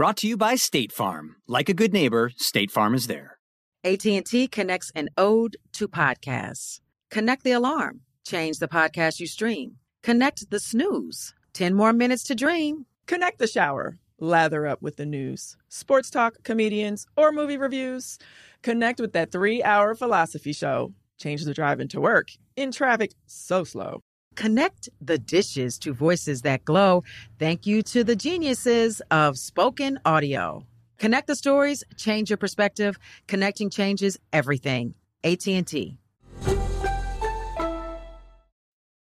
Brought to you by State Farm. Like a good neighbor, State Farm is there. AT&T connects an ode to podcasts. Connect the alarm. Change the podcast you stream. Connect the snooze. 10 more minutes to dream. Connect the shower. Lather up with the news, sports talk, comedians, or movie reviews. Connect with that three hour philosophy show. Change the drive into work in traffic so slow. Connect the dishes to voices that glow. Thank you to the geniuses of spoken audio. Connect the stories, change your perspective. Connecting changes everything. AT&T.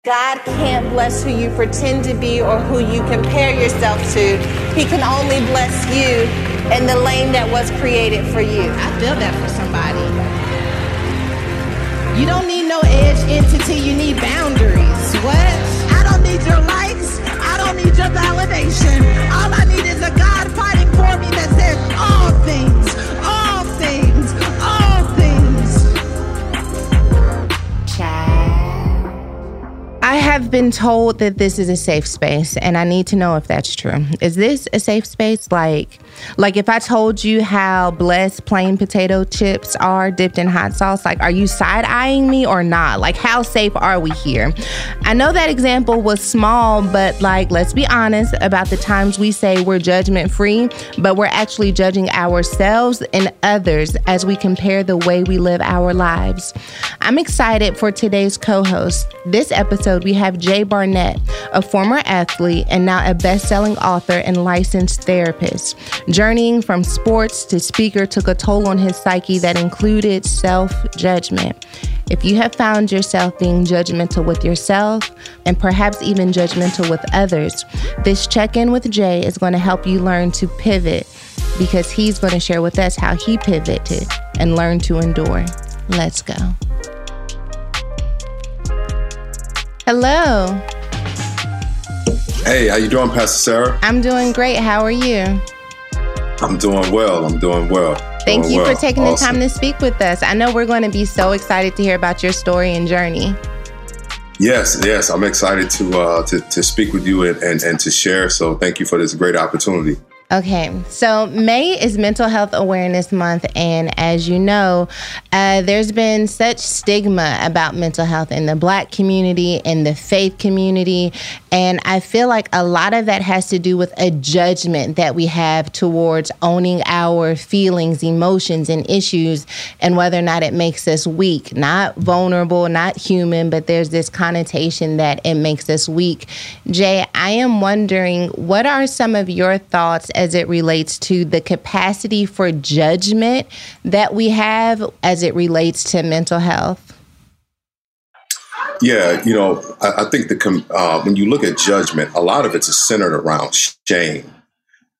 God can't bless who you pretend to be or who you compare yourself to. He can only bless you in the lane that was created for you. I feel that for somebody. You don't need no edge entity, you need boundaries. What? I don't need your likes, I don't need your validation. All I need is a God fighting for me that says all things, all things, all things. I have been told that this is a safe space, and I need to know if that's true. Is this a safe space? Like, like if I told you how blessed plain potato chips are dipped in hot sauce, like are you side eyeing me or not? Like how safe are we here? I know that example was small, but like let's be honest about the times we say we're judgment free, but we're actually judging ourselves and others as we compare the way we live our lives. I'm excited for today's co-host. This episode we have Jay Barnett, a former athlete and now a best-selling author and licensed therapist. Journeying from sports to speaker took a toll on his psyche that included self judgment. If you have found yourself being judgmental with yourself and perhaps even judgmental with others, this check in with Jay is going to help you learn to pivot because he's going to share with us how he pivoted and learned to endure. Let's go. Hello. Hey, how you doing, Pastor Sarah? I'm doing great. How are you? I'm doing well. I'm doing well. Thank doing you well. for taking awesome. the time to speak with us. I know we're going to be so excited to hear about your story and journey. Yes, yes, I'm excited to uh, to, to speak with you and, and, and to share. So thank you for this great opportunity. Okay, so May is Mental Health Awareness Month, and as you know, uh, there's been such stigma about mental health in the Black community, in the faith community, and I feel like a lot of that has to do with a judgment that we have towards owning our feelings, emotions, and issues, and whether or not it makes us weak, not vulnerable, not human, but there's this connotation that it makes us weak. Jay, I am wondering what are some of your thoughts as it relates to the capacity for judgment that we have as it relates to mental health? Yeah, you know, I, I think the uh, when you look at judgment, a lot of it's centered around shame,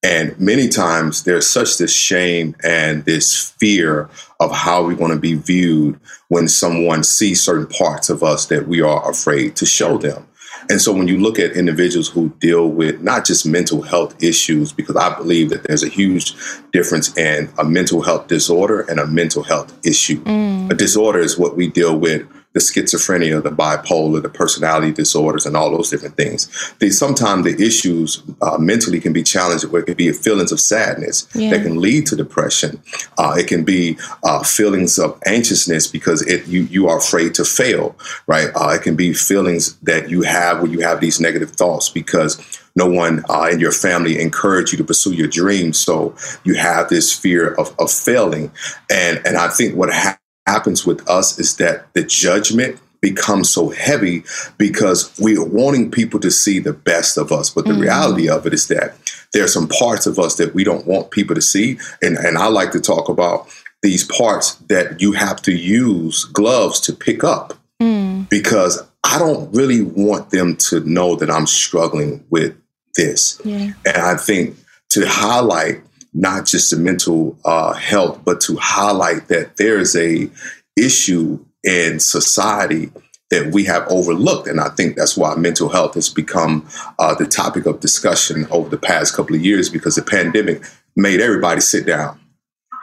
and many times there's such this shame and this fear of how we want to be viewed when someone sees certain parts of us that we are afraid to show them. And so when you look at individuals who deal with not just mental health issues, because I believe that there's a huge difference in a mental health disorder and a mental health issue. Mm. A disorder is what we deal with the schizophrenia, the bipolar, the personality disorders, and all those different things. They, sometimes the issues uh, mentally can be challenged where it can be feelings of sadness Yeah. that can lead to depression. Uh, it can be uh, feelings of anxiousness because it you you are afraid to fail, right? Uh, it can be feelings that you have when you have these negative thoughts because no one uh, in your family encouraged you to pursue your dreams. So you have this fear of, of failing. And, and I think what ha- happens with us is that the judgment becomes so heavy because we're wanting people to see the best of us. But the mm. reality of it is that there are some parts of us that we don't want people to see. And, and I like to talk about these parts that you have to use gloves to pick up mm. because I don't really want them to know that I'm struggling with this. Yeah. And I think to highlight not just the mental uh, health, but to highlight that there is a issue in society that we have overlooked. And I think that's why mental health has become uh, the topic of discussion over the past couple of years because the pandemic made everybody sit down.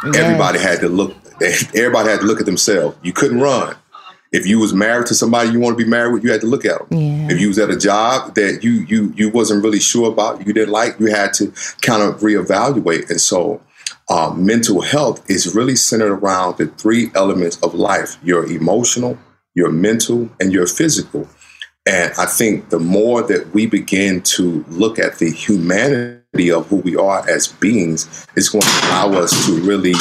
Yes. Everybody had to look. Everybody had to look at themselves. You couldn't run. If you was married to somebody you want to be married with, you had to look at them. Yeah. If you was at a job that you you you wasn't really sure about, you didn't like, you had to kind of reevaluate. And so, uh, mental health is really centered around the three elements of life: your emotional, your mental, and your physical. And I think the more that we begin to look at the humanity of who we are as beings, it's going to allow us to really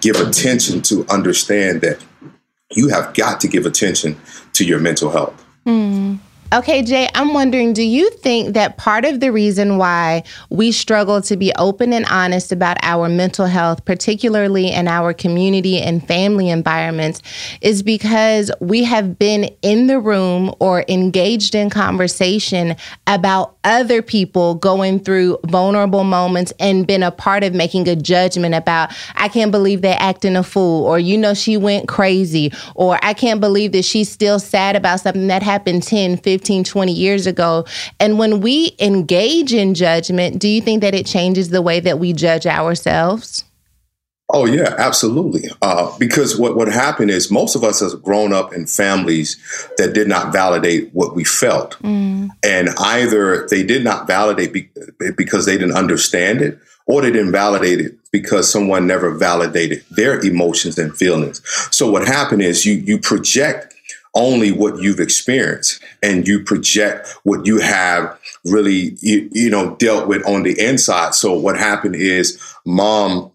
give attention to understand that you have got to give attention to your mental health. Mm. Okay, Jay, I'm wondering do you think that part of the reason why we struggle to be open and honest about our mental health, particularly in our community and family environments, is because we have been in the room or engaged in conversation about other people going through vulnerable moments and been a part of making a judgment about, I can't believe they're acting a fool, or you know, she went crazy, or I can't believe that she's still sad about something that happened 10, 15, 15, 20 years ago. And when we engage in judgment, do you think that it changes the way that we judge ourselves? Oh yeah, absolutely. Uh, because what what happened is most of us have grown up in families that did not validate what we felt, mm. and either they did not validate be- because they didn't understand it, or they didn't validate it because someone never validated their emotions and feelings. So what happened is you you project only what you've experienced and you project what you have really you, you know dealt with on the inside. So what happened is mom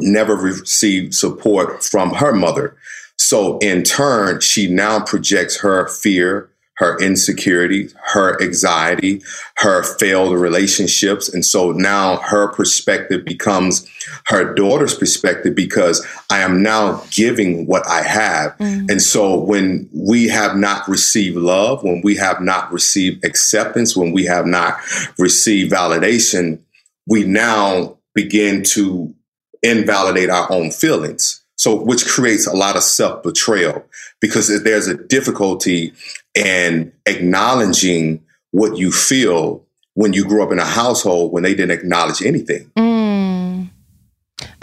never received support from her mother. So in turn she now projects her fear her insecurity, her anxiety, her failed relationships. And so now her perspective becomes her daughter's perspective because I am now giving what I have. Mm. And so when we have not received love, when we have not received acceptance, when we have not received validation, we now begin to invalidate our own feelings. So, which creates a lot of self betrayal because there's a difficulty in acknowledging what you feel when you grew up in a household when they didn't acknowledge anything. Mm.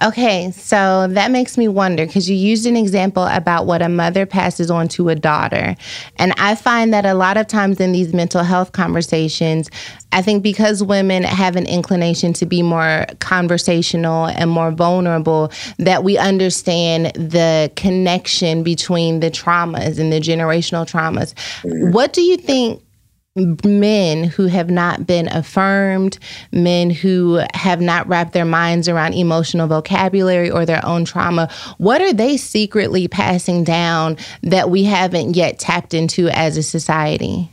Okay, so that makes me wonder because you used an example about what a mother passes on to a daughter. And I find that a lot of times in these mental health conversations, I think because women have an inclination to be more conversational and more vulnerable, that we understand the connection between the traumas and the generational traumas. Mm-hmm. What do you think men who have not been affirmed, men who have not wrapped their minds around emotional vocabulary or their own trauma, what are they secretly passing down that we haven't yet tapped into as a society?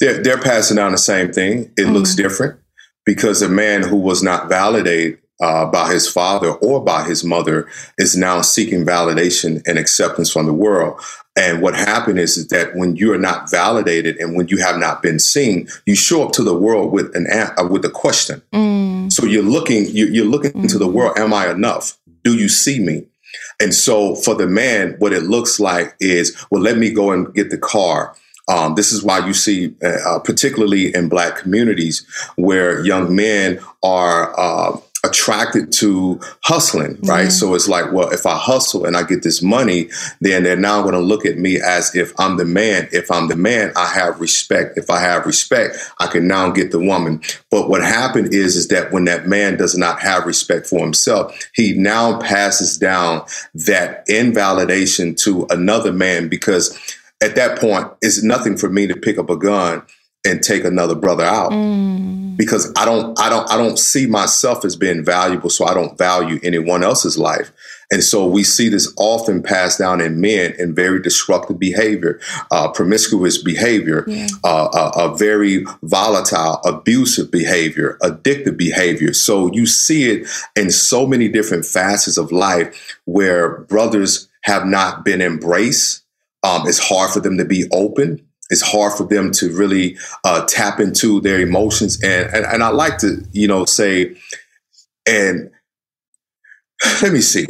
They're, they're passing down the same thing. It mm-hmm. looks different because a man who was not validated uh, by his father or by his mother is now seeking validation and acceptance from the world. And what happened is, is that when you are not validated and when you have not been seen, you show up to the world with an uh, with a question. Mm. So you're looking you, are looking mm. into the world. Am I enough? Do you see me? And so for the man, what it looks like is, well, let me go and get the car. Um, this is why you see, uh, uh particularly in black communities, where young men are uh, attracted to hustling, right? So it's like, well, if I hustle and I get this money, then they're now going to look at me as if I'm the man. If I'm the man, I have respect. If I have respect, I can now get the woman. But what happened is, is that when that man does not have respect for himself, he now passes down that invalidation to another man because at that point, it's nothing for me to pick up a gun and take another brother out Mm. Because I don't I don't I don't see myself as being valuable, so I don't value anyone else's life. And so we see this often passed down in men in very destructive behavior, uh, promiscuous behavior, uh, a, a very volatile, abusive behavior, addictive behavior. So you see it in so many different facets of life where brothers have not been embraced. Um, it's hard for them to be open. It's hard for them to really uh, tap into their emotions. And, and and I like to, you know, say, and let me see,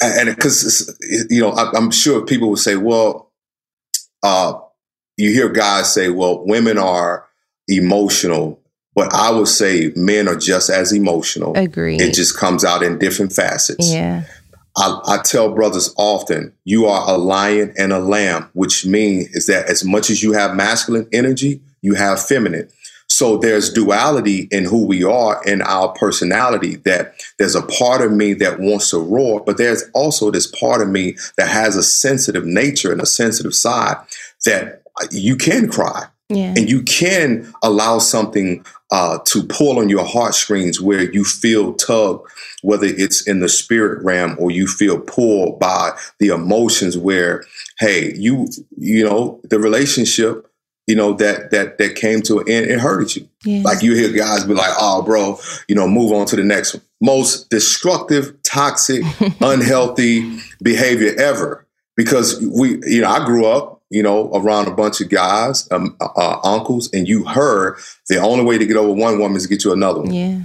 and because you know, I, I'm sure people will say, well, uh, you hear guys say, well, women are emotional, but I would say men are just as emotional. Agreed. It just comes out in different facets. Yeah. I, I tell brothers often, you are a lion and a lamb, which means is that as much as you have masculine energy, you have feminine. So there's duality in who we are in our personality that there's a part of me that wants to roar, but there's also this part of me that has a sensitive nature and a sensitive side that you can cry Yeah. and you can allow something uh, to pull on your heartstrings where you feel tugged, whether it's in the spirit realm or you feel pulled by the emotions. Where, hey, you you know the relationship, you know that that that came to an end, it hurted you. Yeah. Like you hear guys be like, "Oh, bro, you know, move on to the next one." Most destructive, toxic, unhealthy behavior ever. Because we, you know, I grew up, you know, around a bunch of guys, um, uh, uncles, and you heard the only way to get over one woman is to get you another one. Yeah.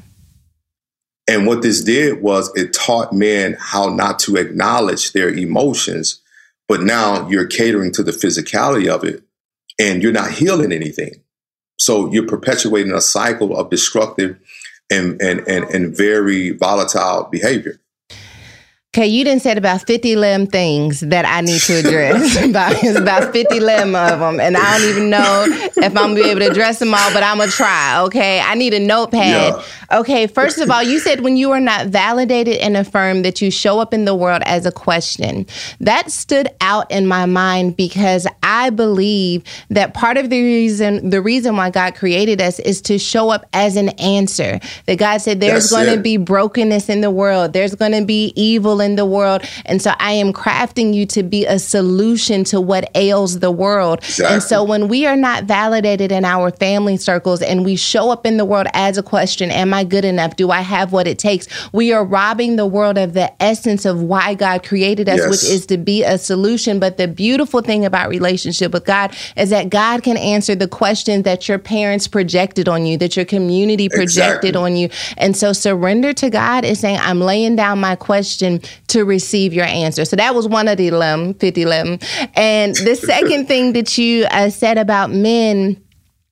And what this did was it taught men how not to acknowledge their emotions, but now you're catering to the physicality of it and you're not healing anything. So you're perpetuating a cycle of destructive and, and, and, and very volatile behavior. Okay, you didn't said about 50 limb things that I need to address. about, it's about 50 limb of them. And I don't even know if I'm going to be able to address them all, but I'm going to try. Okay, I need a notepad. Yeah. Okay, first of all, you said when you are not validated and affirmed that you show up in the world as a question. That stood out in my mind because I believe that part of the reason the reason why God created us is to show up as an answer. That God said there's going to be brokenness in the world. There's going to be evil in the world. And so I am crafting you to be a solution to what ails the world. And so when we are not validated in our family circles and we show up in the world as a question, am I good enough? Do I have what it takes? We are robbing the world of the essence of why God created us, Yes. which is to be a solution. But the beautiful thing about relationship with God is that God can answer the questions that your parents projected on you, that your community projected Exactly. on you. And so surrender to God is saying, I'm laying down my question to receive your answer. So that was one of the lim, 50 lim. And the second thing that you uh, said about men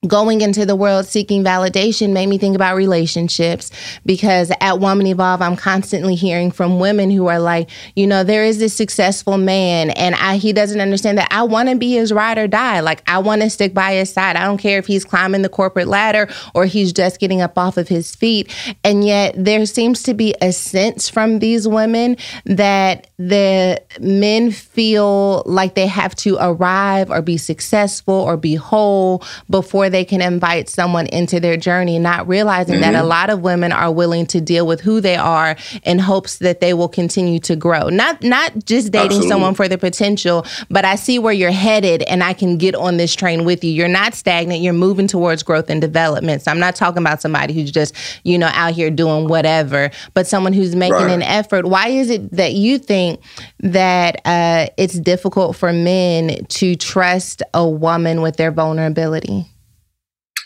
going into the world seeking validation made me think about relationships because at Woman Evolve, I'm constantly hearing from women who are like, you know, there is this successful man and I, he doesn't understand that I want to be his ride or die. Like, I want to stick by his side. I don't care if he's climbing the corporate ladder or he's just getting up off of his feet. And yet, there seems to be a sense from these women that the men feel like they have to arrive or be successful or be whole before they can invite someone into their journey, not realizing that a lot of women are willing to deal with who they are in hopes that they will continue to grow. Not not just dating Absolutely. someone for the potential, but I see where you're headed and I can get on this train with you. You're not stagnant, you're moving towards growth and development. So I'm not talking about somebody who's just, you know, out here doing whatever, but someone who's making Right. an effort. Why is it that you think that uh, it's difficult for men to trust a woman with their vulnerability?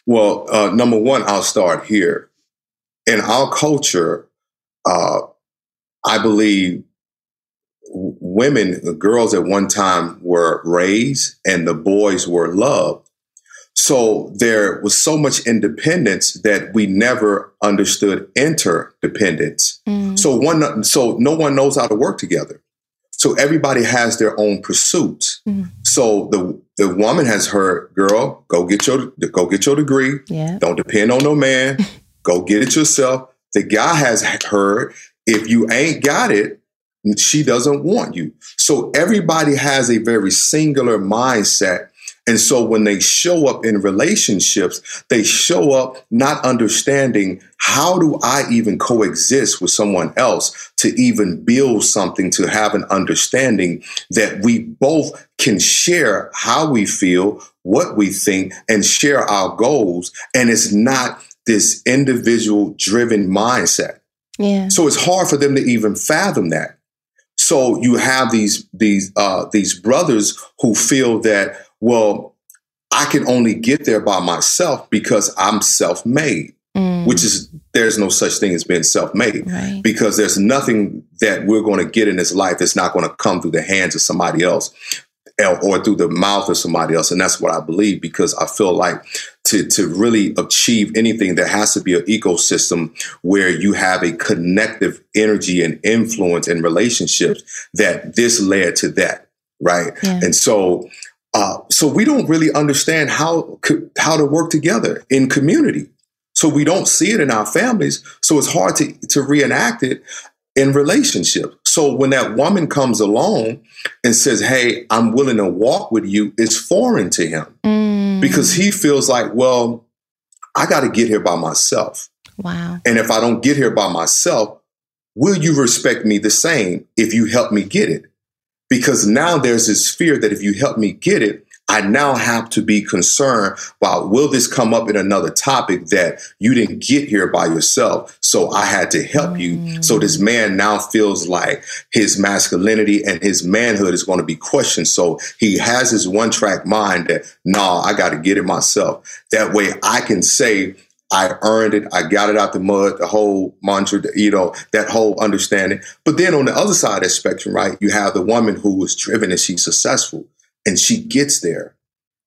Well, uh, number one, I'll start here. In our culture, uh, I believe women, the girls at one time were raised and the boys were loved. So there was so much independence that we never understood interdependence. So one, so no one knows how to work together. So everybody has their own pursuits. Mm-hmm. So the the woman has heard, girl, go get your go get your degree. Yeah. Don't depend on no man. go get it yourself. The guy has heard, if you ain't got it, she doesn't want you. So everybody has a very singular mindset And so when they show up in relationships, they show up not understanding how do I even coexist with someone else to even build something, to have an understanding that we both can share how we feel, what we think, and share our goals. And it's not this individual driven mindset. Yeah. So it's hard for them to even fathom that. So you have these these uh, these brothers who feel that well, I can only get there by myself because I'm self made. Mm. Which is there's no such thing as being self-made right. because there's nothing that we're going to get in this life that's not going to come through the hands of somebody else or through the mouth of somebody else. And that's what I believe because I feel like to, to really achieve anything, there has to be an ecosystem where you have a connective energy and influence and relationships that this led to that. Right. Yeah. And so, uh, so we don't really understand how, how to work together in community. So we don't see it in our families. So it's hard to, to reenact it in relationship. So when that woman comes along and says, Hey, I'm willing to walk with you, it's foreign to him mm. because he feels like, well, I got to get here by myself. Wow. And if I don't get here by myself, will you respect me the same if you help me get it? Because now there's this fear that if you help me get it, I now have to be concerned about will this come up in another topic that you didn't get here by yourself? So I had to help you. Mm. So this man now feels like his masculinity and his manhood is going to be questioned. So he has his one track mind that, nah, I got to get it myself. That way I can say, I earned it. I got it out the mud, the whole mantra, you know, that whole understanding. But then on the other side of the spectrum, right, you have the woman who is driven and she's successful and she gets there.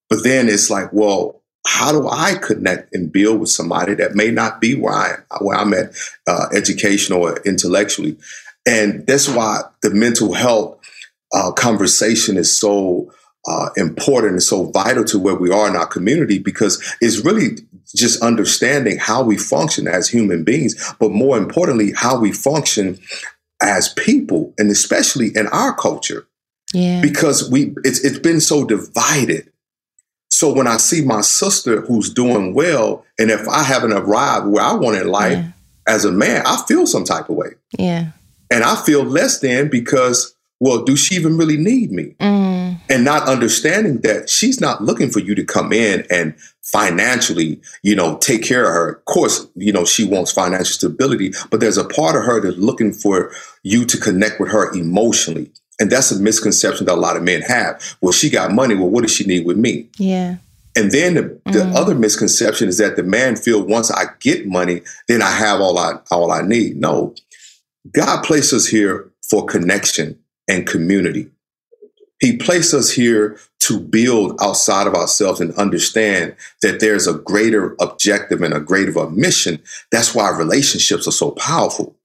But then it's like, well, how do I connect and build with somebody that may not be where I where I'm at, uh, educational or intellectually, and that's why the mental health uh, conversation is so uh, important and so vital to where we are in our community because it's really just understanding how we function as human beings, but more importantly, how we function as people, and especially in our culture. Yeah. Because we it's it's been so divided. So when I see my sister who's doing well, and if I haven't arrived where I want in life yeah. as a man, I feel some type of way. Yeah. And I feel less than because, well, do she even really need me? Mm. And not understanding that she's not looking for you to come in and financially, you know, take care of her. Of course, you know, she wants financial stability, but there's a part of her that's looking for you to connect with her emotionally. And that's a misconception that a lot of men have. Well, she got money. Well, what does she need with me? Yeah. And then the, the mm. other misconception is that the man feel once I get money, then I have all I all I need. No, God placed us here for connection and community. He placed us here to build outside of ourselves and understand that there's a greater objective and a greater mission. That's why relationships are so powerful.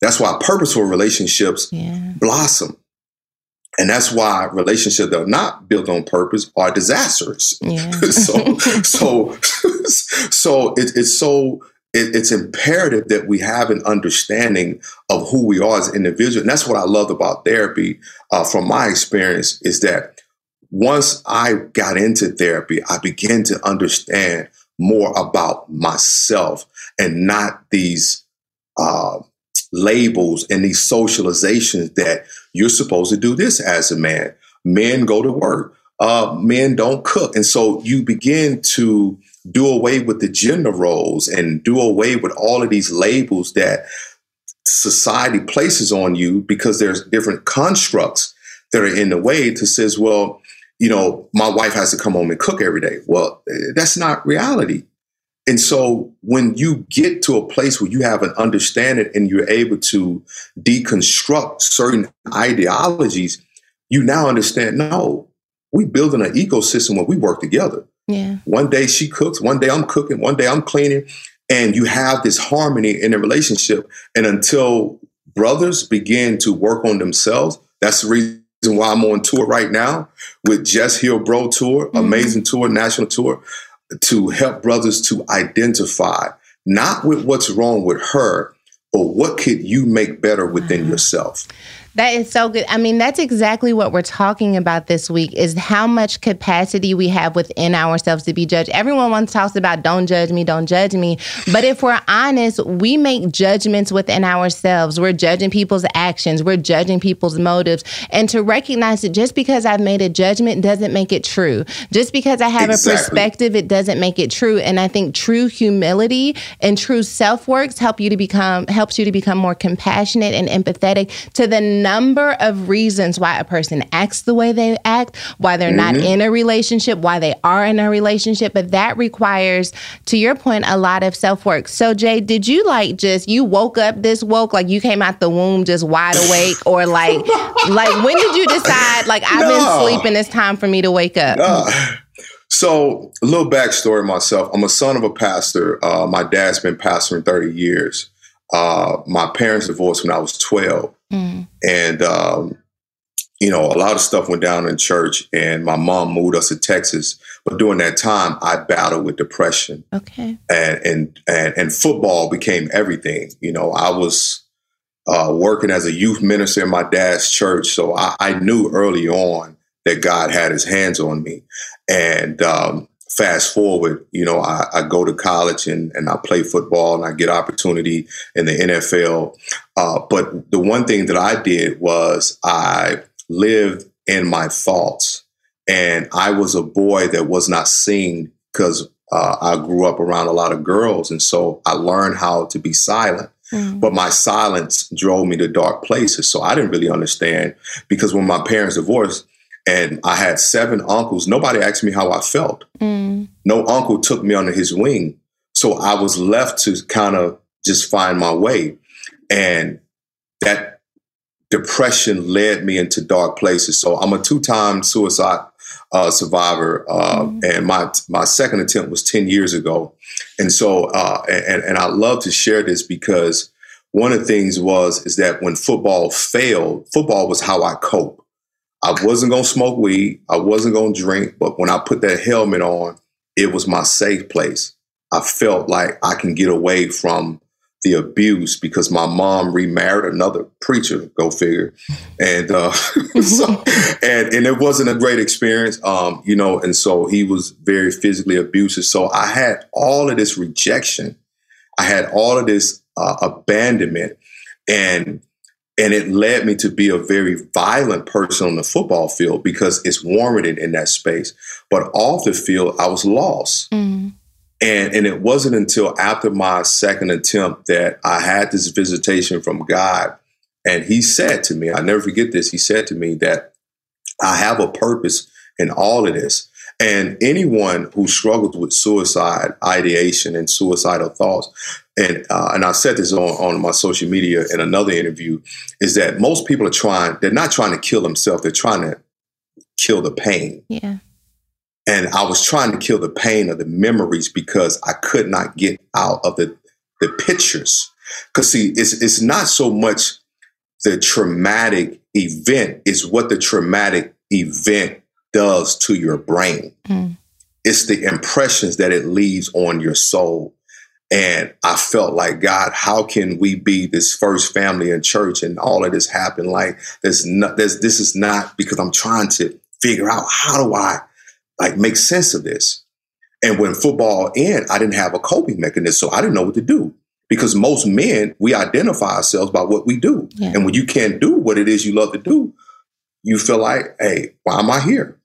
That's why purposeful relationships yeah. blossom. And that's why relationships that are not built on purpose are disastrous. Yeah. so, so, so it, it's so it, it's imperative that we have an understanding of who we are as individuals. And that's what I loved about therapy. Uh, from my experience, is that once I got into therapy, I began to understand more about myself and not these uh, labels and these socializations that you're supposed to do this as a man. Men go to work. Uh, men don't cook. And so you begin to do away with the gender roles and do away with all of these labels that society places on you because there's different constructs that are in the way to says, well, you know, my wife has to come home and cook every day. Well, that's not reality. And so when you get to a place where you have an understanding and you're able to deconstruct certain ideologies, you now understand, no, we building an ecosystem where we work together. Yeah. One day she cooks, one day I'm cooking, one day I'm cleaning. And you have this harmony in a relationship. And until brothers begin to work on themselves, that's the reason why I'm on tour right now with Just Heal Bro Tour, mm-hmm. amazing tour, national tour to help brothers to identify not with what's wrong with her, but what could you make better within yourself? That is so good. I mean, that's exactly what we're talking about this week is how much capacity we have within ourselves to be judged. Everyone once talks about don't judge me, don't judge me. But if we're honest, we make judgments within ourselves. We're judging people's actions, we're judging people's motives. And to recognize that just because I've made a judgment doesn't make it true. Just because I have exactly. a perspective, it doesn't make it true. And I think true humility and true self-works help you to become helps you to become more compassionate and empathetic to the number of reasons why a person acts the way they act, why they're mm-hmm. not in a relationship, why they are in a relationship. But that requires, to your point, a lot of self work. So, Jay, did you like just, you woke up this woke, like you came out the womb just wide awake, or like, like when did you decide, like, I've no. been sleeping, it's time for me to wake up? No. So, a little backstory myself. I'm a son of a pastor. Uh, my dad's been pastoring 30 years. Uh, my parents divorced when I was 12. Mm. And, um, you know, a lot of stuff went down in church, and my mom moved us to Texas. But during that time, I battled with depression. Okay. And and and, and football became everything. You know, I was uh, working as a youth minister in my dad's church, so I, I, knew early on that God had His hands on me. And um, fast forward, you know, I, I, go to college and, and I play football and I get opportunity in the NFL. Uh, but the one thing that I did was I lived in my thoughts. And I was a boy that was not seen because uh, I grew up around a lot of girls. And so I learned how to be silent. Mm. But my silence drove me to dark places. So I didn't really understand because when my parents divorced, and I had seven uncles. Nobody asked me how I felt. Mm. No uncle took me under his wing. So I was left to kind of just find my way. And that depression led me into dark places. So I'm a two time suicide uh, survivor. Uh, mm. And my, my second attempt was 10 years ago. And so, uh, and, and I love to share this because one of the things was, is that when football failed, football was how I cope. I wasn't going to smoke weed. I wasn't going to drink. But when I put that helmet on, it was my safe place. I felt like I can get away from the abuse because my mom remarried another preacher, go figure. And uh, so, and and it wasn't a great experience, um, you know. And so he was very physically abusive. So I had all of this rejection, I had all of this uh, abandonment, and and it led me to be a very violent person on the football field because it's warranted in that space. But off the field, I was lost. Mm. And, and it wasn't until after my second attempt that I had this visitation from God. And he said to me, I never forget this, he said to me that I have a purpose in all of this. And anyone who struggles with suicide ideation and suicidal thoughts, and uh, and I said this on, on my social media in another interview, is that most people are trying, they're not trying to kill themselves, they're trying to kill the pain. Yeah. And I was trying to kill the pain of the memories because I could not get out of the, the pictures. Because see, it's it's not so much the traumatic event, is what the traumatic event does to your brain. Mm. It's the impressions that it leaves on your soul. And I felt like, God, how can we be this first family in church and all of this happen? Like, there's not, there's, this is not because I'm trying to figure out how do I like make sense of this. And when football ended, I didn't have a coping mechanism, so I didn't know what to do. Because most men, we identify ourselves by what we do. Yeah. And when you can't do what it is you love to do, you feel like, hey, why am I here?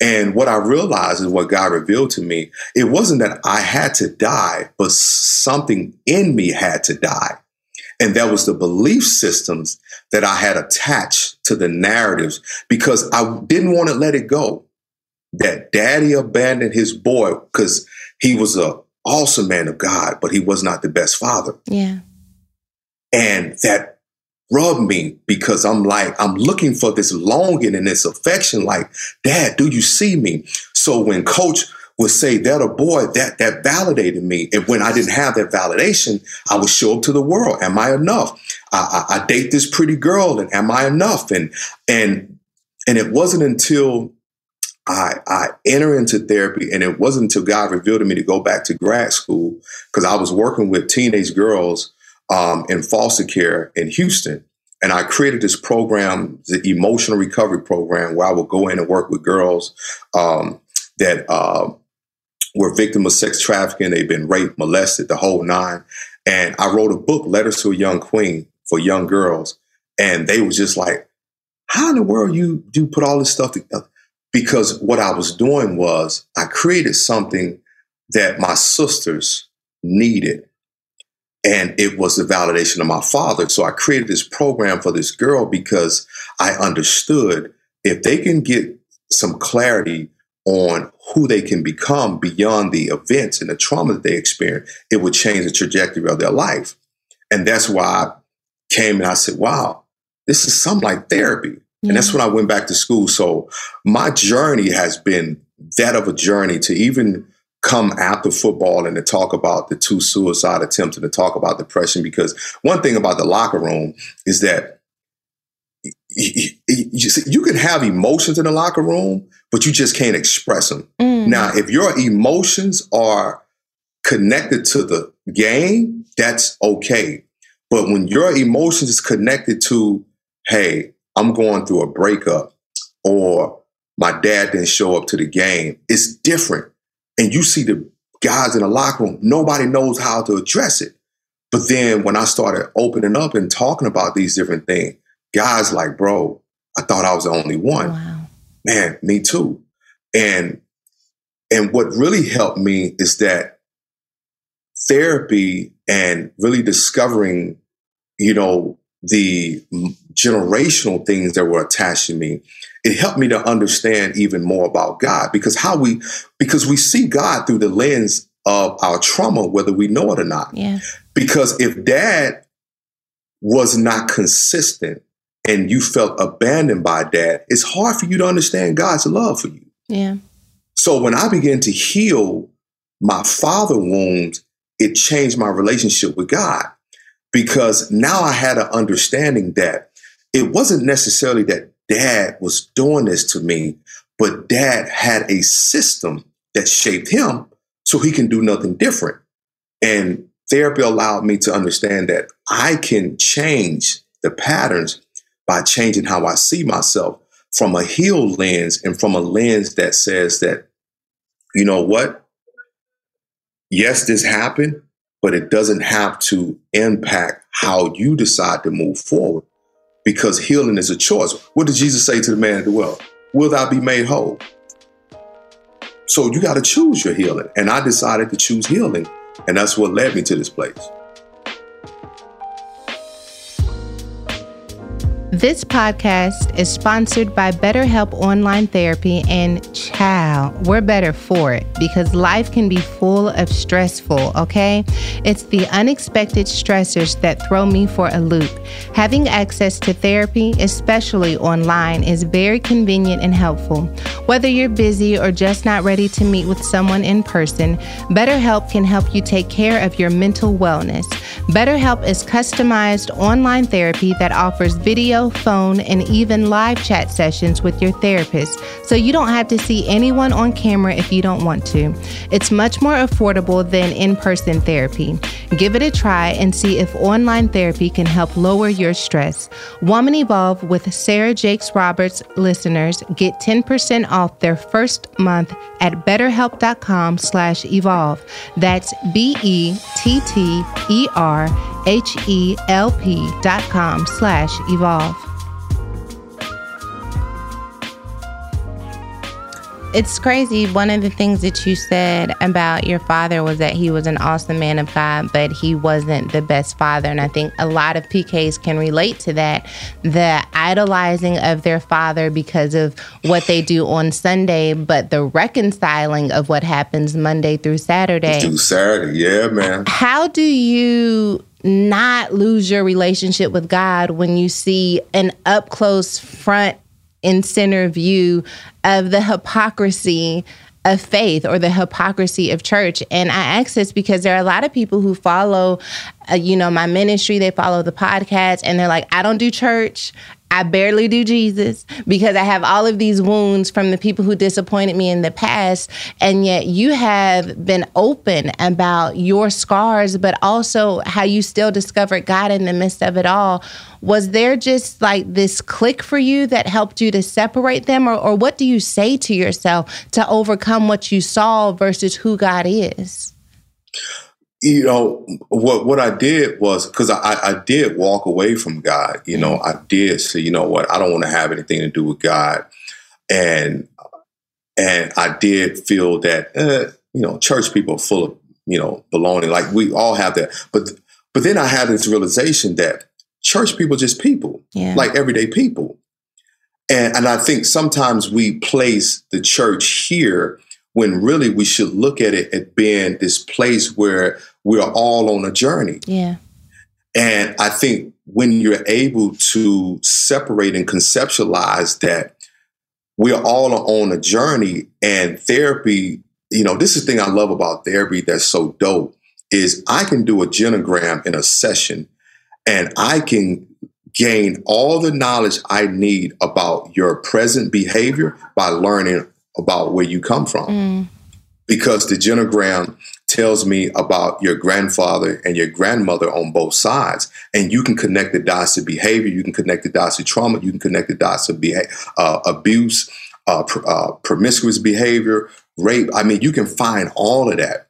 And what I realized is what God revealed to me. It wasn't that I had to die, but something in me had to die. And that was the belief systems that I had attached to the narratives because I didn't want to let it go. That daddy abandoned his boy because he was a awesome man of God, but he was not the best father. Yeah. And that rub me because I'm like, I'm looking for this longing and this affection. Like, Dad, do you see me? So when coach would say that a boy, that that validated me. And when I didn't have that validation, I would show up to the world. Am I enough? I, I, I date this pretty girl, and am I enough? And and and it wasn't until I, I enter into therapy, and it wasn't until God revealed to me to go back to grad school because I was working with teenage girls um, in foster care in Houston. and I created this program, the emotional recovery program, where I would go in and work with girls um, that uh, were victims of sex trafficking. They've been raped, molested, the whole nine. And I wrote a book, Letters to a Young Queen, for young girls. And they were just like, how in the world you do put all this stuff together? Because what I was doing was I created something that my sisters needed. And it was the validation of my father. So I created this program for this girl because I understood if they can get some clarity on who they can become beyond the events and the trauma that they experience, it would change the trajectory of their life. And that's why I came and I said, wow, this is something like therapy. Yeah. And that's when I went back to school. So my journey has been that of a journey to even come after football and to talk about the two suicide attempts and to talk about depression. Because one thing about the locker room is that you, can have emotions in the locker room, but you just can't express them. Mm. Now, if your emotions are connected to the game, that's okay. But when your emotions is connected to, hey, I'm going through a breakup or my dad didn't show up to the game, it's different. And you see the guys in the locker room, nobody knows how to address it. But then when I started opening up and talking about these different things, guys like, bro, I thought I was the only one. Wow. Man, me too. And and what really helped me is that therapy and really discovering, you know, the generational things that were attached to me, it helped me to understand even more about God because how we because we see God through the lens of our trauma, whether we know it or not. Yeah. Because if dad was not consistent and you felt abandoned by dad, it's hard for you to understand God's love for you. Yeah. So when I began to heal my father wounds, it changed my relationship with God because now I had an understanding that it wasn't necessarily that dad was doing this to me, but dad had a system that shaped him so he can do nothing different. And therapy allowed me to understand that I can change the patterns by changing how I see myself from a healed lens and from a lens that says that, you know what? Yes, this happened, but it doesn't have to impact how you decide to move forward because healing is a choice. What did Jesus say to the man at the well? Will thou be made whole? So you got to choose your healing. And I decided to choose healing. And that's what led me to this place. This podcast is sponsored by BetterHelp Online Therapy and Chow. We're better for it because life can be full of stressful, okay? It's the unexpected stressors that throw me for a loop. Having access to therapy, especially online, is very convenient and helpful. Whether you're busy or just not ready to meet with someone in person, BetterHelp can help you take care of your mental wellness. BetterHelp is customized online therapy that offers video phone, and even live chat sessions with your therapist, so you don't have to see anyone on camera if you don't want to. It's much more affordable than in person therapy. Give it a try and see if online therapy can help lower your stress. Woman Evolve with Sarah Jakes Roberts listeners get 10% off their first month at betterhelp.com slash evolve. That's B-E-T-T-E-R H-E-L-P dot com slash evolve. It's crazy. One of the things that you said about your father was that he was an awesome man of God, but he wasn't the best father. And I think a lot of PKs can relate to that the idolizing of their father because of what they do on Sunday, but the reconciling of what happens Monday through Saturday. Through Saturday, yeah, man. How do you not lose your relationship with God when you see an up close front and center view of the hypocrisy of faith or the hypocrisy of church. And I ask this because there are a lot of people who follow uh, you know, my ministry, they follow the podcast, and they're like, I don't do church. I barely do Jesus because I have all of these wounds from the people who disappointed me in the past. And yet you have been open about your scars, but also how you still discovered God in the midst of it all. Was there just like this click for you that helped you to separate them? Or, or what do you say to yourself to overcome what you saw versus who God is? You know what what I did was because I, I did walk away from God. You know, I did say, you know what, I don't want to have anything to do with God, and and I did feel that uh, you know church people are full of you know baloney. Like we all have that, but but then I had this realization that church people just people, Yeah. like everyday people, and and I think sometimes we place the church here when really we should look at it as being this place where we're all on a journey. Yeah. And I think when you're able to separate and conceptualize that we're all on a journey and therapy, you know, this is the thing I love about therapy that's so dope is I can do a genogram in a session and I can gain all the knowledge I need about your present behavior by learning about where you come from. Mm. Because the genogram tells me about your grandfather and your grandmother on both sides. And you can connect the dots to behavior, you can connect the dots to trauma, you can connect the dots to beha- uh, abuse, uh, pr- uh, promiscuous behavior, rape. I mean, you can find all of that.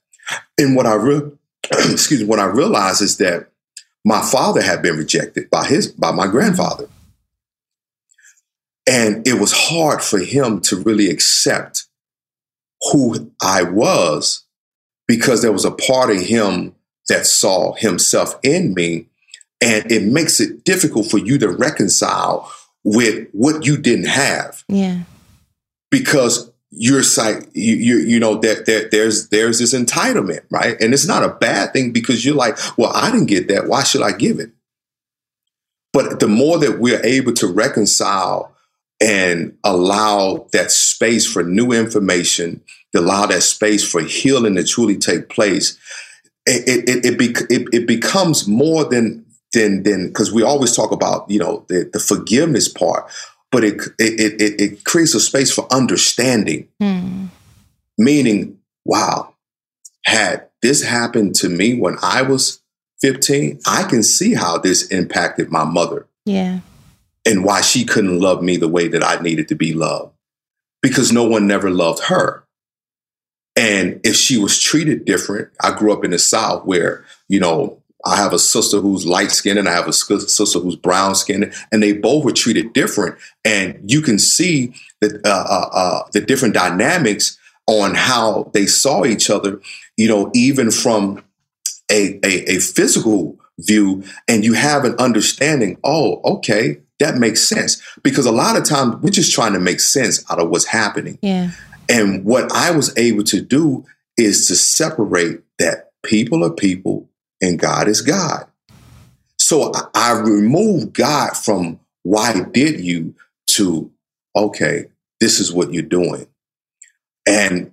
And what I re- excuse me, what I realized is that my father had been rejected by his by my grandfather. And it was hard for him to really accept who I was because there was a part of him that saw himself in me. And it makes it difficult for you to reconcile with what you didn't have Yeah. because you're like you, you you know that there, there's there's this entitlement right and it's not a bad thing because you're like well i didn't get that why should i give it but the more that we're able to reconcile and allow that space for new information to allow that space for healing to truly take place it it it, bec- it, it becomes more than than than because we always talk about you know the, the forgiveness part but it, it it it creates a space for understanding Hmm. meaning wow had this happened to me when i was 15 i can see how this impacted my mother Yeah. And why she couldn't love me the way that i needed to be loved because no one never loved her. And if she was treated different i grew up in the south where you know i have a sister who's light skinned and i have a sister who's brown skinned and they both were treated different. And you can see the, uh, uh, uh, the different dynamics on how they saw each other you know even from a, a, a physical view. And you have an understanding oh okay that makes sense because a lot of times we're just trying to make sense out of what's happening Yeah. and what I was able to do is to separate that people are people and God is God. So I, I removed God from why did you to, okay, this is what you're doing. And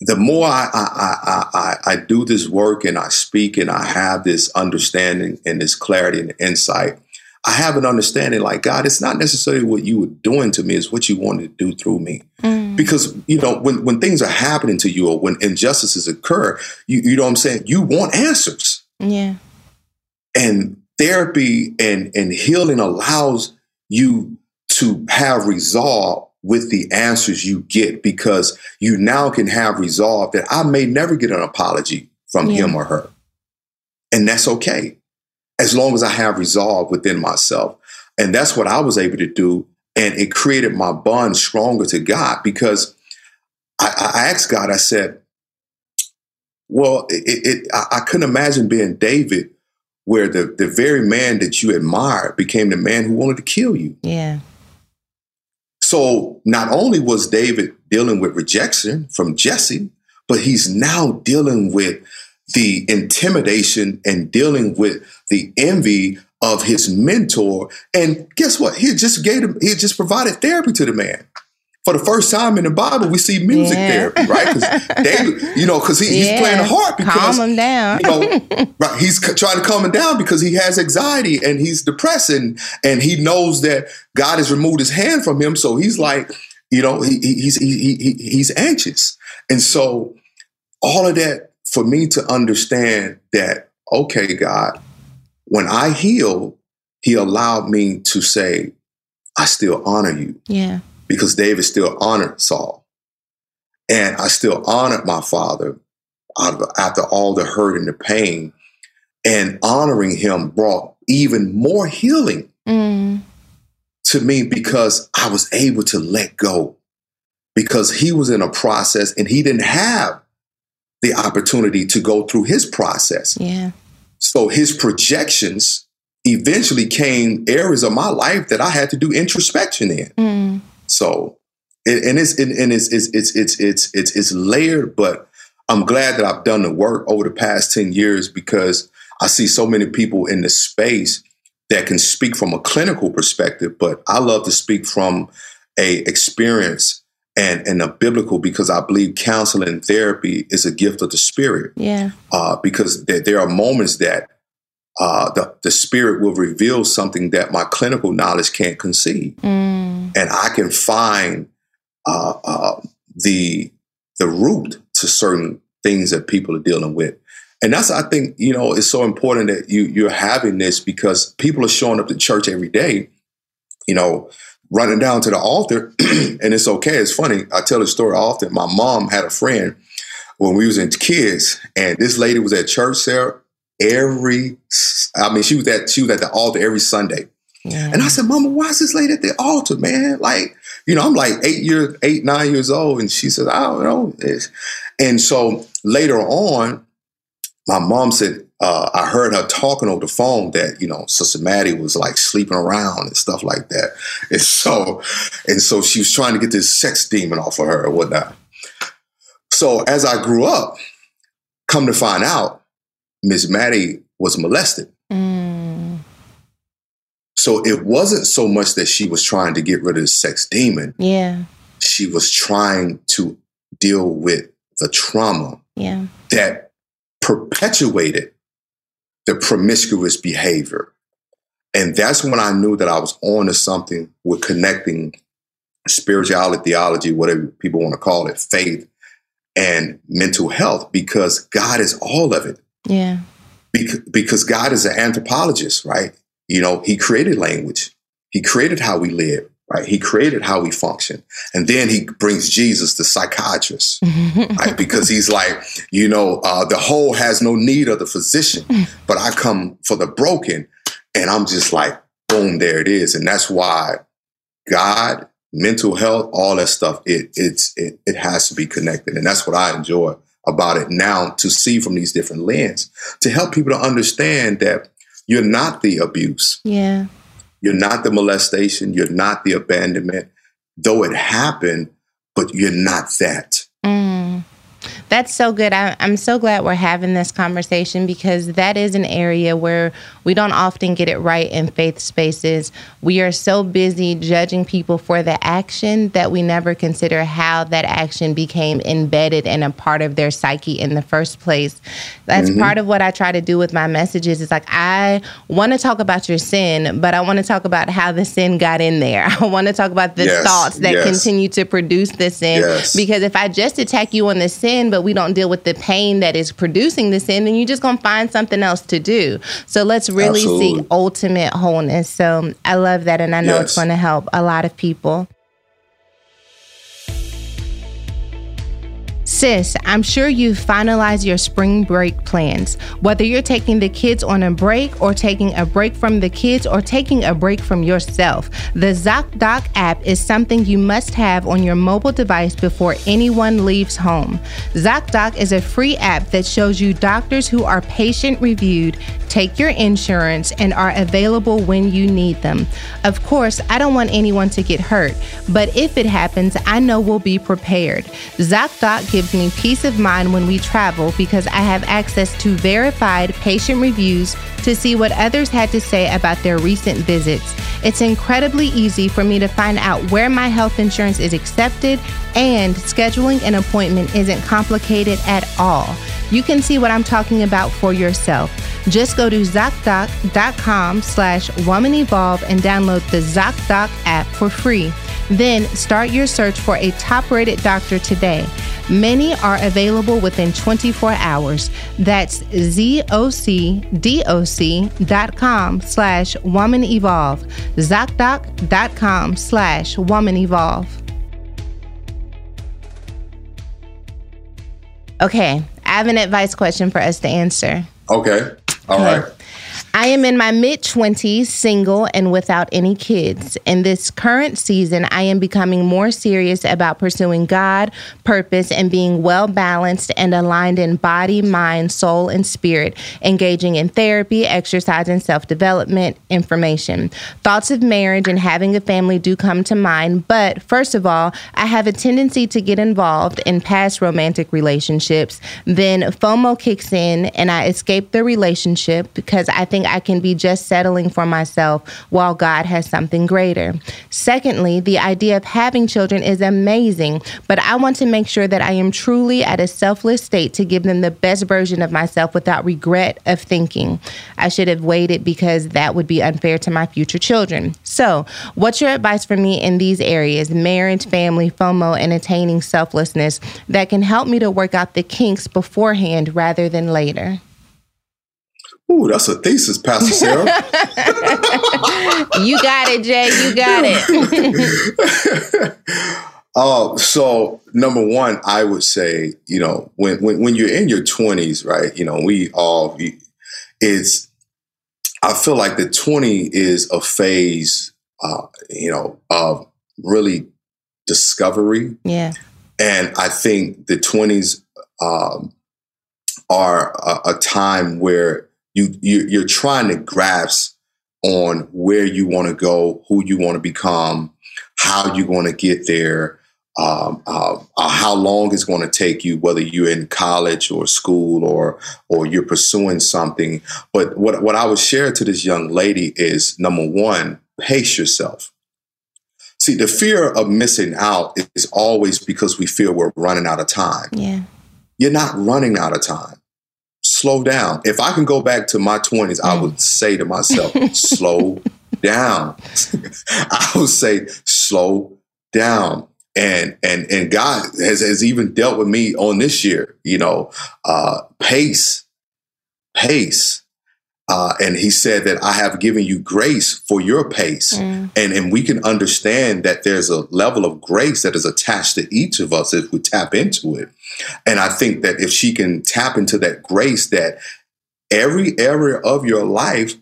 the more I, I, I, I, I do this work and I speak and I have this understanding and this clarity and insight, I have an understanding like, God, it's not necessarily what you were doing to me, it's what you wanted to do through me Mm. because you know when when things are happening to you or when injustices occur you, you know what i'm saying you want answers Yeah. and therapy and and healing allows you to have resolve with the answers you get because you now can have resolve that i may never get an apology from Yeah. him or her and that's okay as long as i have resolve within myself and that's what i was able to do and it created my bond stronger to god because i, I asked god i said well it, it, I, couldn't imagine being david where the, the very man that you admired became the man who wanted to kill you Yeah. so not only was David dealing with rejection from Jesse, but he's now dealing with the intimidation and dealing with the envy of his mentor. And guess what? He just gave him, he just provided therapy to the man. for the first time in the Bible, we see music Yeah. therapy, right? Because David, you know, because he, he's playing the harp because Calm him down. you know, right? He's trying to calm him down because he has anxiety and he's depressed and and he knows that God has removed His hand from him. So he's like, you know, he, he- he's he, he, he- he's anxious, and so all of that for me to understand that okay, God, when I heal, He allowed me to say, I still honor you Yeah. because David still honored Saul. And I still honored my father after all the hurt and the pain. And honoring him brought even more healing Mm. to me because I was able to let go because he was in a process and he didn't have the opportunity to go through his process. Yeah. So his projections eventually came areas of my life that I had to do introspection in. Mm. So, and and it's and it's it's it's it's it's it's, it's layered, but I'm glad that I've done the work over the past ten years because I see so many people in the space that can speak from a clinical perspective, but I love to speak from a experience and and a biblical because I believe counseling and therapy is a gift of the spirit Yeah. uh, because there, there are moments that uh, the, the spirit will reveal something that my clinical knowledge can't conceive Mm. and I can find uh, uh, the the root to certain things that people are dealing with. And that's I think you know it's so important that you you're having this because people are showing up to church every day, you know, running down to the altar, and it's okay. It's funny. I tell the story often. My mom had a friend when we was in kids, and this lady was at church there every. I mean, she was at she was at the altar every Sunday. Yeah. And I said, Mama, why is this lady at the altar, man? Like, you know, I'm like eight years, eight, nine years old. And she says, I don't know. It's- And so later on, my mom said, uh, I heard her talking over the phone that, you know, Sister Maddie was like sleeping around and stuff like that. And so, and so she was trying to get this sex demon off of her or whatnot. So as I grew up, come to find out, Miss Maddie was molested. Mm. So it wasn't so much that she was trying to get rid of the sex demon. Yeah. She was trying to deal with the trauma Yeah. that perpetuated the promiscuous behavior. And that's when I knew that I was on to something with connecting spirituality, theology, whatever people want to call it, faith, and mental health, because God is all of it. Yeah. Bec- because God is an anthropologist, right? You know, He created language, He created how we live, right? He created how we function. And then He brings Jesus, the psychiatrist, right? Because He's like, you know, uh, the whole has no need of the physician, but I come for the broken. And I'm just like, boom, there it is. And that's why God, mental health, all that stuff, it it's it, it has to be connected. And that's what I enjoy about it now to see from these different lenses to help people to understand that you're not the abuse, Yeah. You're not the molestation, you're not the abandonment, though it happened, but you're not that. That's so good. I, I'm so glad we're having this conversation because that is an area where we don't often get it right in faith spaces. We are so busy judging people for the action that we never consider how that action became embedded and a part of their psyche in the first place. That's mm-hmm. part of what I try to do with my messages. Is like I want to talk about your sin, but I want to talk about how the sin got in there. I want to talk about the Yes, thoughts that yes. continue to produce the sin Yes. because if I just attack you on the sin, but we don't deal with the pain that is producing the sin, then you're just gonna find something else to do. So let's really Absolutely. seek ultimate wholeness. So I love that, and I know it's going to help a lot of people. Sis, I'm sure you've finalized your spring break plans. Whether you're taking the kids on a break or taking a break from the kids or taking a break from yourself, the ZocDoc app is something you must have on your mobile device before anyone leaves home. ZocDoc is a free app that shows you doctors who are patient reviewed, take your insurance, and are available when you need them. Of course, I don't want anyone to get hurt, but if it happens, I know we'll be prepared. ZocDoc gives gives me peace of mind when we travel because I have access to verified patient reviews to see what others had to say about their recent visits. It's incredibly easy for me to find out where my health insurance is accepted, and scheduling an appointment isn't complicated at all. You can see what I'm talking about for yourself. Just go to ZocDoc.com slash womanevolve and download the ZocDoc app for free. Then start your search for a top rated doctor today. Many are available within 24 hours. That's zocdoc.com slash woman evolve. ZocDoc.com slash woman evolve. Okay, I have an advice question for us to answer. Okay. All right. I am in my mid 20s, single, and without any kids. In this current season, I am becoming more serious about pursuing God, purpose, and being well balanced and aligned in body, mind, soul, and spirit, engaging in therapy, exercise, and self development information. Thoughts of marriage and having a family do come to mind, but first of all, I have a tendency to get involved in past romantic relationships. Then FOMO kicks in, and I escape the relationship because I think I can be just settling for myself while God has something greater. Secondly, the idea of having children is amazing, but I want to make sure that I am truly at a selfless state to give them the best version of myself without regret of thinking I should have waited because that would be unfair to my future children. So, what's your advice for me in these areas marriage, family, FOMO, and attaining selflessness that can help me to work out the kinks beforehand rather than later? Ooh, that's a thesis, Pastor Sarah. you got it, Jay. You got it. uh, so number one, I would say, you know, when, when when you're in your twenties, right? You know, we all it's. I feel like the twenty is a phase, uh, you know, of really discovery. Yeah. And I think the twenties um, are a, a time where you, you you're trying to grasp on where you want to go, who you want to become, how you're going to get there, um, uh, uh, how long it's going to take you, whether you're in college or school or or you're pursuing something. But what what I would share to this young lady is number one, pace yourself. See, the fear of missing out is always because we feel we're running out of time. Yeah. You're not running out of time slow down. If I can go back to my 20s, I would say to myself, slow down. I would say, slow down. And and and God has, has even dealt with me on this year, you know, uh, pace, pace. Uh, and he said that I have given you grace for your pace. Mm. And, and we can understand that there's a level of grace that is attached to each of us if we tap into it. And I think that if she can tap into that grace, that every area of your life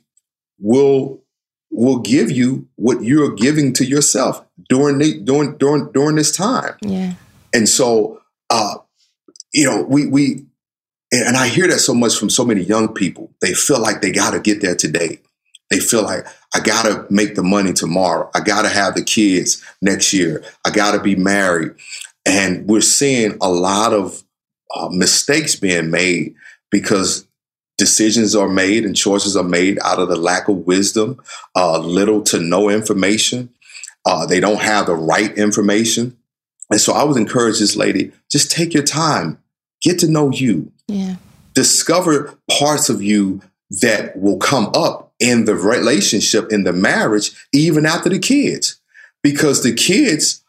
will will give you what you're giving to yourself during the, during during during this time. Yeah. And so uh you know, we we and I hear that so much from so many young people. They feel like they got to get there today. They feel like I got to make the money tomorrow. I got to have the kids next year. I got to be married. And we're seeing a lot of uh, mistakes being made because decisions are made and choices are made out of the lack of wisdom, uh, little to no information. Uh, they don't have the right information. And so I would encourage this lady just take your time, get to know you, yeah. Discover parts of you that will come up in the relationship, in the marriage, even after the kids. Because the kids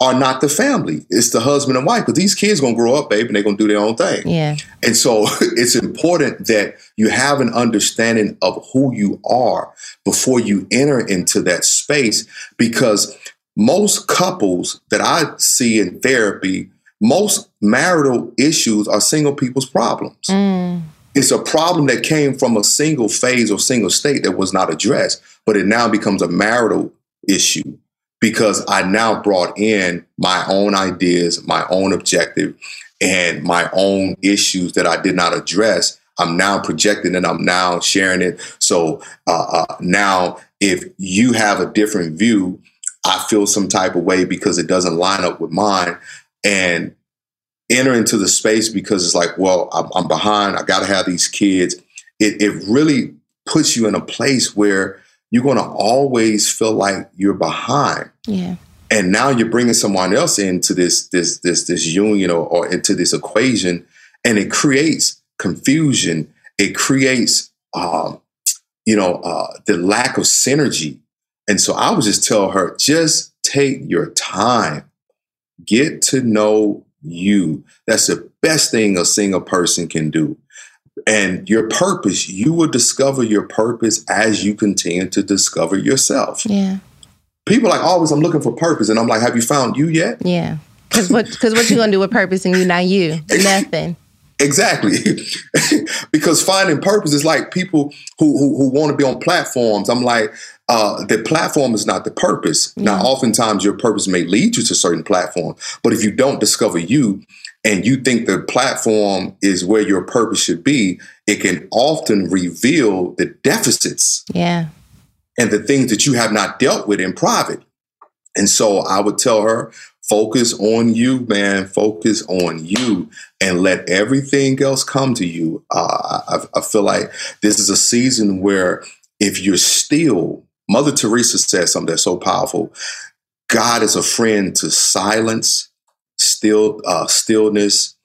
are not the family. It's the husband and wife. Because these kids gonna grow up, babe, and they're gonna do their own thing. Yeah. And so it's important that you have an understanding of who you are before you enter into that space. Because most couples that I see in therapy most marital issues are single people's problems. Mm. It's a problem that came from a single phase or single state that was not addressed, but it now becomes a marital issue because I now brought in my own ideas, my own objective, and my own issues that I did not address. I'm now projecting and I'm now sharing it. So uh, uh, now, if you have a different view, I feel some type of way because it doesn't line up with mine. And enter into the space because it's like, well, I'm, I'm behind. I got to have these kids. It, it really puts you in a place where you're going to always feel like you're behind. Yeah. And now you're bringing someone else into this this this this union or, or into this equation, and it creates confusion. It creates, um, you know, uh, the lack of synergy. And so I would just tell her, just take your time, get to know you. That's the best thing a single person can do. And your purpose, you will discover your purpose as you continue to discover yourself. Yeah. People like always, I'm looking for purpose, and I'm like, have you found you yet? Yeah. Because what? Because what you gonna do with purpose and you not you? Nothing. Exactly. because finding purpose is like people who who, who want to be on platforms. I'm like, uh, the platform is not the purpose. Yeah. Now, oftentimes your purpose may lead you to certain platform, but if you don't discover you and you think the platform is where your purpose should be, it can often reveal the deficits Yeah. and the things that you have not dealt with in private. And so I would tell her, focus on you, man. Focus on you and let everything else come to you. Uh, I, I feel like this is a season where if you're still, Mother Teresa said something that's so powerful. God is a friend to silence, still, uh, stillness,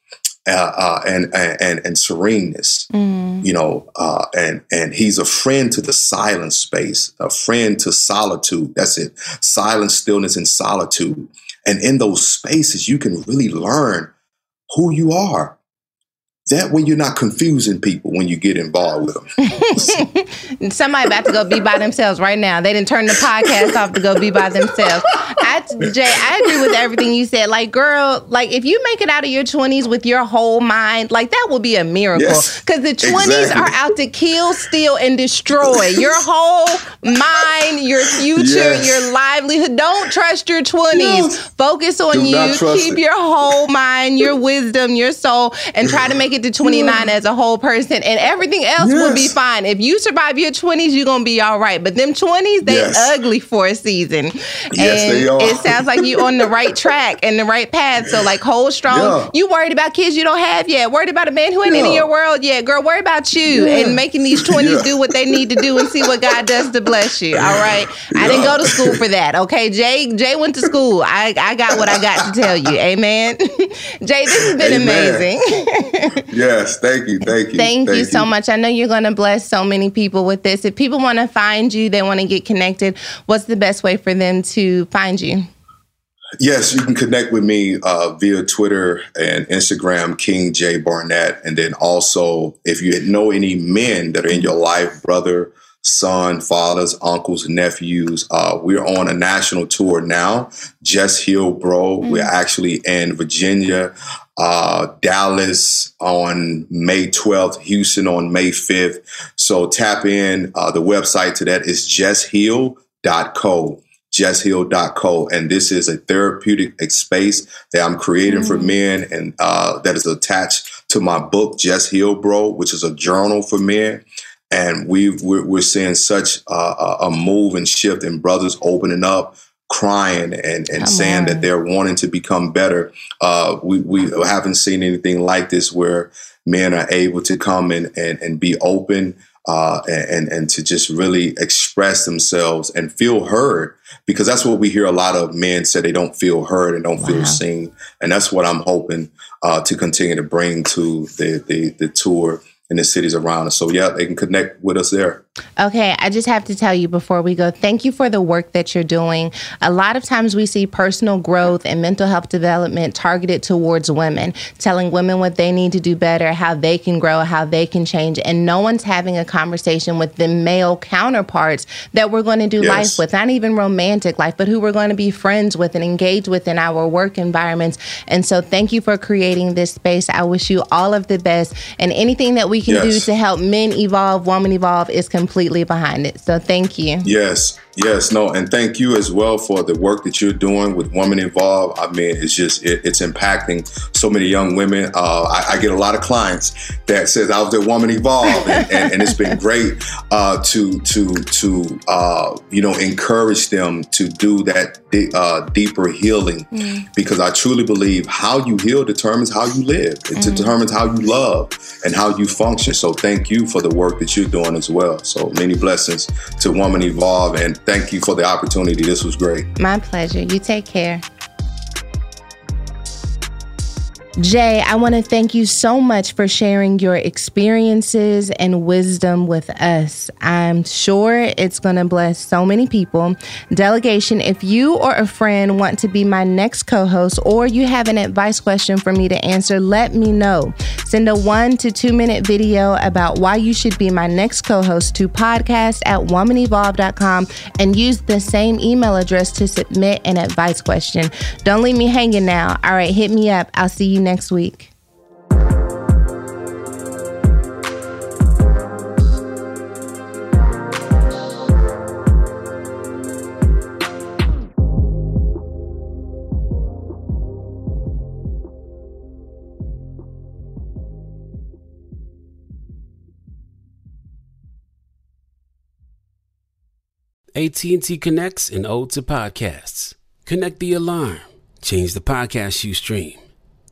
uh, uh, and, and and sereneness Mm. you know, uh, and and he's a friend to the silent space, a friend to solitude. That's it, silence, stillness, and solitude. And in those spaces, you can really learn who you are. That way, you're not confusing people when you get involved with them. Somebody about to go be by themselves right now. They didn't turn the podcast off to go be by themselves. I, Jay, I agree with everything you said. Like, girl, like if you make it out of your twenties with your whole mind, like that will be a miracle. Yes, Because the twenties exactly. are out to kill, steal, and destroy your whole mind, your future, Yes. your livelihood. Don't trust your twenties. Focus on Do you. Keep it. your whole mind, your wisdom, your soul, and try to make it to 29 as a whole person. And everything else will be fine. If you survive your 20s, you're gonna be all right. But them 20s, they Yes. ugly for a season. Yes, and they are. It sounds like you're on the right track and the right path. So like hold strong. Yeah. You worried about kids you don't have yet. Worried about a man who ain't in your world yet. Girl, worry about you Yeah. and making these 20s Yeah. do what they need to do and see what God does to bless you. All right. I didn't go to school for that. Okay. Jay Jay went to school. I, I got what I got to tell you. Amen. Jay, this has been Amen. amazing. yes, thank you, thank you, Thank, you so much. I know you're going to bless so many people with this. If people want to find you, they want to get connected, what's the best way for them to find you? Yes, you can connect with me uh, via Twitter and Instagram, King Jay Barnett. And then also, if you know any men that are in your life, brother, son, fathers, uncles, nephews, uh, we're on a national tour now. Just Heal Bro. We're actually in Virginia, uh, Dallas on May 12th, Houston on May 5th. So tap in. Uh, the website to that is justheal.co justheal.co. And this is a therapeutic space that I'm creating for men and uh, that is attached to my book, Just Heal Bro, which is a journal for men. And we've, we're, we're seeing such uh, a a move and shift in brothers opening up, crying and, and Come saying on. that they're wanting to become better. Uh, we, we haven't seen anything like this where men are able to come and, and, and be open uh, and, and to just really express themselves and feel heard because that's what we hear a lot of men say they don't feel heard and don't Wow. feel seen. And that's what i'm hoping uh, to continue to bring to the, the, the tour in the cities around us. So yeah they can connect with us there Okay, I just have to tell you before we go, thank you for the work that you're doing. A lot of times we see personal growth and mental health development targeted towards women, telling women what they need to do better, how they can grow, how they can change. And no one's having a conversation with the male counterparts that we're going to do Yes. life with, not even romantic life, but who we're going to be friends with and engage with in our work environments. And so thank you for creating this space. I wish you all of the best. And anything that we can do to help men evolve, women evolve is completely behind it. So thank you. yes Yes, no, and thank you as well for the work that you're doing with Woman Evolve. I mean, it's just it, it's impacting so many young women. Uh, I, I, get a lot of clients that says I was at Woman Evolve, and, and, and it's been great uh, to to to uh, you know encourage them to do that uh, deeper healing mm. because I truly believe how you heal determines how you live. It mm. determines how you love and how you function. So thank you for the work that you're doing as well. So many blessings to Woman Evolve and thank you for the opportunity. This was great. My pleasure. You take care. Jay, I want to thank you so much for sharing your experiences and wisdom with us. I'm sure it's going to bless so many people. Delegation, if you or a friend want to be my next co host or you have an advice question for me to answer, let me know. Send a one to two minute video about why you should be my next co host to podcast at womanevolve.com and use the same email address to submit an advice question. Don't leave me hanging now. All right, hit me up. I'll see you next week. AT&T connects and ode to podcasts. Connect the alarm. Change the podcast you stream.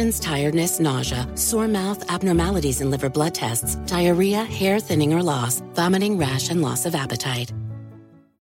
tiredness, nausea, sore mouth, abnormalities in liver blood tests, diarrhea, hair thinning or loss, vomiting, rash, and loss of appetite.